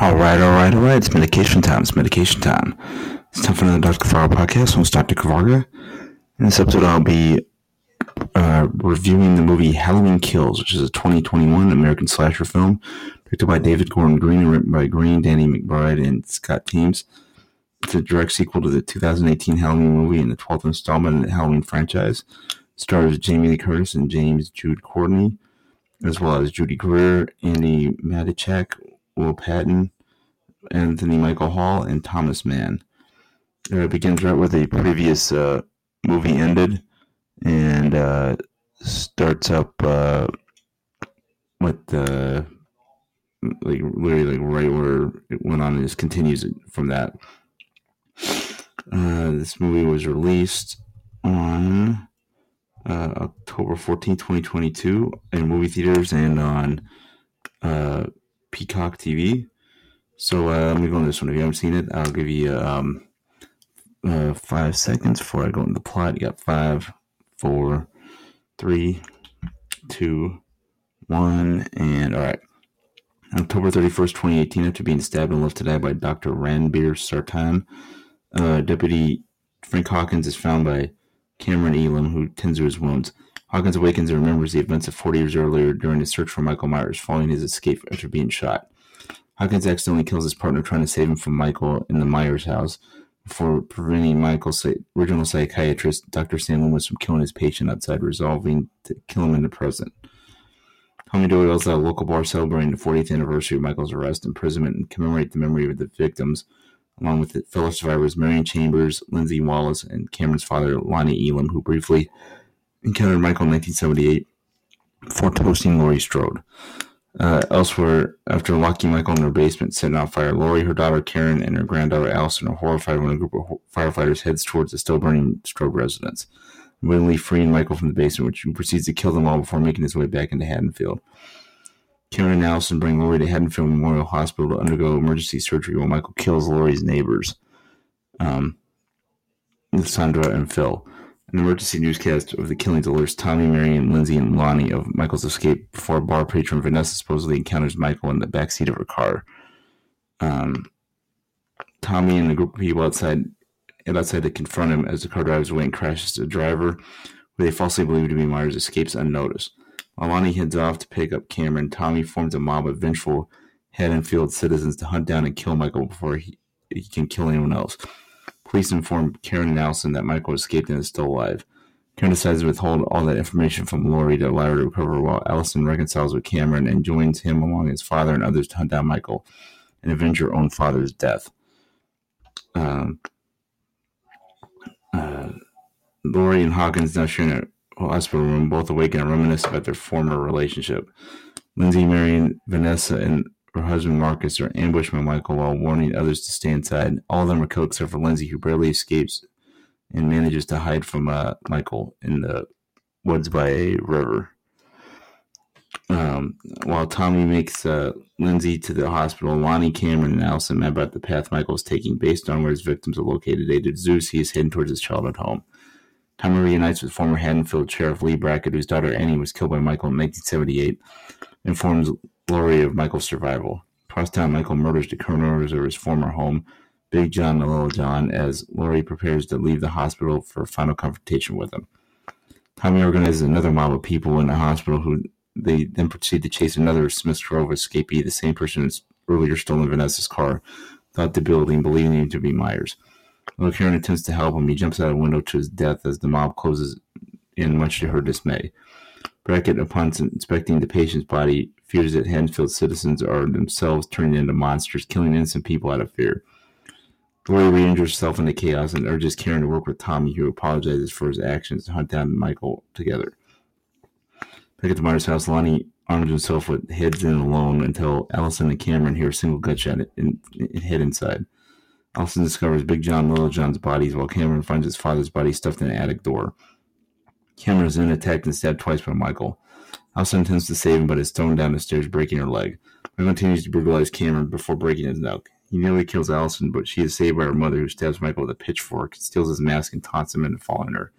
All right, all right, all right. It's medication time. It's medication time. It's time for another Dr. Kavarga podcast. I'm Dr. Kavarga. In this episode, I'll be uh, reviewing the movie Halloween Kills, which is a 2021 American slasher film directed by David Gordon Green and written by Green, Danny McBride, and Scott Teems. It's a direct sequel to the 2018 Halloween movie and the 12th installment in the Halloween franchise. It stars Jamie Lee Curtis and James Jude Courtney, as well as Judy Greer, Andi Matichak, Will Patton, Anthony Michael Hall, and Thomas Mann. Uh, it begins right where the previous uh, movie ended and uh, starts up uh, with the like literally like right where it went on and just continues from that. Uh, this movie was released on uh, October 14, 2022 in movie theaters and on uh, Peacock TV. So uh, let me go on this one. If you haven't seen it, I'll give you um, uh, five seconds before I go into the plot. You got five, four, three, two, one, and all right. October 31st, 2018, after being stabbed and left to die by Dr. Ranbir Sartain, uh, Deputy Frank Hawkins is found by Cameron Elam, who tends to his wounds. Hawkins awakens and remembers the events of 40 years earlier during his search for Michael Myers, following his escape after being shot. Hawkins accidentally kills his partner trying to save him from Michael in the Myers house before preventing Michael's original psychiatrist, Dr. Sam Loomis, from killing his patient outside, resolving to kill him in the present. Tommy Doyle is at a local bar celebrating the 40th anniversary of Michael's arrest, imprisonment, and commemorate the memory of the victims, along with fellow survivors Marion Chambers, Lindsay Wallace, and Cameron's father, Lonnie Elam, who briefly encountered Michael in 1978 before toasting Laurie Strode. Uh, elsewhere, after locking Michael in her basement, setting on fire, Laurie, her daughter Karen, and her granddaughter Allison are horrified when a group of firefighters heads towards the still burning Strode residence willingly freeing Michael from the basement, which proceeds to kill them all before making his way back into Haddonfield. Karen and Allison bring Laurie to Haddonfield Memorial Hospital to undergo emergency surgery while Michael kills Laurie's neighbors, um, Sandra and Phil. An emergency newscast of the killings alerts Tommy, Marion, Lindsay, and Lonnie of Michael's escape before bar patron Vanessa supposedly encounters Michael in the backseat of her car. Um, Tommy and a group of people outside and outside to confront him as the car drives away and crashes the driver, who they falsely believe to be Myers, escapes unnoticed. While Lonnie heads off to pick up Cameron, Tommy forms a mob of vengeful Haddonfield citizens to hunt down and kill Michael before he, he can kill anyone else. Police inform Karen and Allison that Michael escaped and is still alive. Karen decides to withhold all that information from Laurie to allow her to recover while Allison reconciles with Cameron and joins him along his father and others to hunt down Michael and avenge her own father's death. Um, uh, Laurie and Hawkins now share in a hospital room, both awake and reminisce about their former relationship. Lindsay, Marion, Vanessa, and her husband Marcus are ambushed by Michael while warning others to stay inside. All of them are killed except for Lindsay, who barely escapes and manages to hide from uh, Michael in the woods by a river. Um, while Tommy makes uh, Lindsay to the hospital, Lonnie, Cameron, and Allison map out the path Michael is taking based on where his victims are located. They deduce he is heading towards his childhood home. Tommy reunites with former Haddonfield Sheriff Lee Brackett, whose daughter Annie was killed by Michael in 1978, informs Laurie of Michael's survival. Crosstown Michael murders the current of his former home, Big John and Little John, as Laurie prepares to leave the hospital for a final confrontation with him. Tommy organizes another mob of people in the hospital who they then proceed to chase another Smith Grove escapee, the same person who's earlier stolen Vanessa's car, thought the building, believing him to be Myers. While Karen attempts to help him, he jumps out a window to his death as the mob closes in, much to her dismay. Brackett, upon inspecting the patient's body, fears that Haddonfield citizens are themselves turning into monsters, killing innocent people out of fear. Laurie re-injures herself in the chaos and urges Karen to work with Tommy, who apologizes for his actions to hunt down Michael together. Back at the Myers house, Lonnie arms himself with heads in alone until Allison and Cameron hear a single gunshot and, hit inside. Allison discovers Big John and Little John's bodies while Cameron finds his father's body stuffed in an attic door. Cameron is then attacked and stabbed twice by Michael. Allison attempts to save him but is thrown down the stairs, breaking her leg. Michael continues to brutalize Cameron before breaking his neck. He nearly kills Allison, but she is saved by her mother, who stabs Michael with a pitchfork, steals his mask, and taunts him into following her.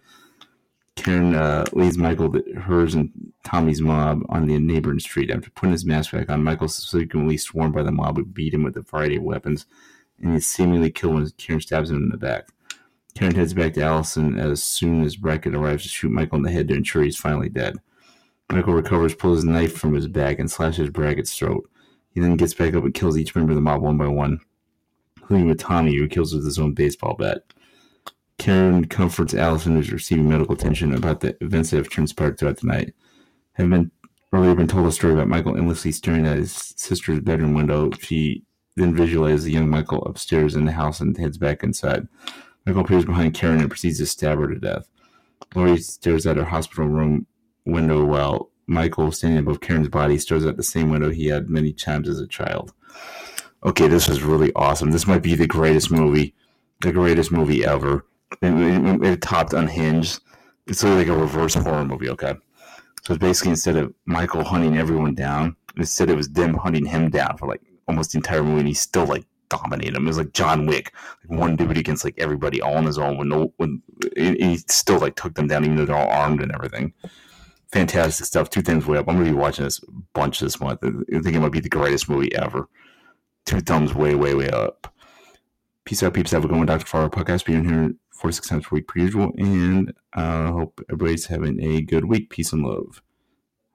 Karen uh, leads Michael, hers, and Tommy's mob on the neighboring street. After putting his mask back on, Michael is subsequently sworn by the mob who beat him with a variety of weapons, and he seemingly killed when Karen stabs him in the back. Karen heads back to Allison as soon as Brackett arrives to shoot Michael in the head to ensure he's finally dead. Michael recovers, pulls his knife from his bag, and slashes Brackett's throat. He then gets back up and kills each member of the mob one by one, including with Tommy, who kills with his own baseball bat. Karen comforts Allison, who's receiving medical attention, about the events that have transpired throughout the night. Having been earlier been told a story about Michael endlessly staring at his sister's bedroom window, she then visualizes the young Michael upstairs in the house and heads back inside. Michael appears behind Karen and proceeds to stab her to death. Laurie stares at her hospital room window while Michael, standing above Karen's body, stares at the same window he had many times as a child. Okay, this is really awesome. This might be the greatest movie, the greatest movie ever. It, it, it topped Unhinged. It's like a reverse horror movie, okay? So basically instead of Michael hunting everyone down, instead it was them hunting him down for like almost the entire movie, and he's still like dominating him. It was like John Wick, like one dude against like everybody all on his own. When no, when he still like took them down, even though they're all armed and everything fantastic stuff. Two thumbs way up. I'm gonna be watching this bunch this month. I think it might be the greatest movie ever. Two thumbs way, way, way up. Peace out, peeps. Have a good one, Dr. Farrar podcast. Being here four six times per week per usual. And I uh, hope everybody's having a good week. Peace and love.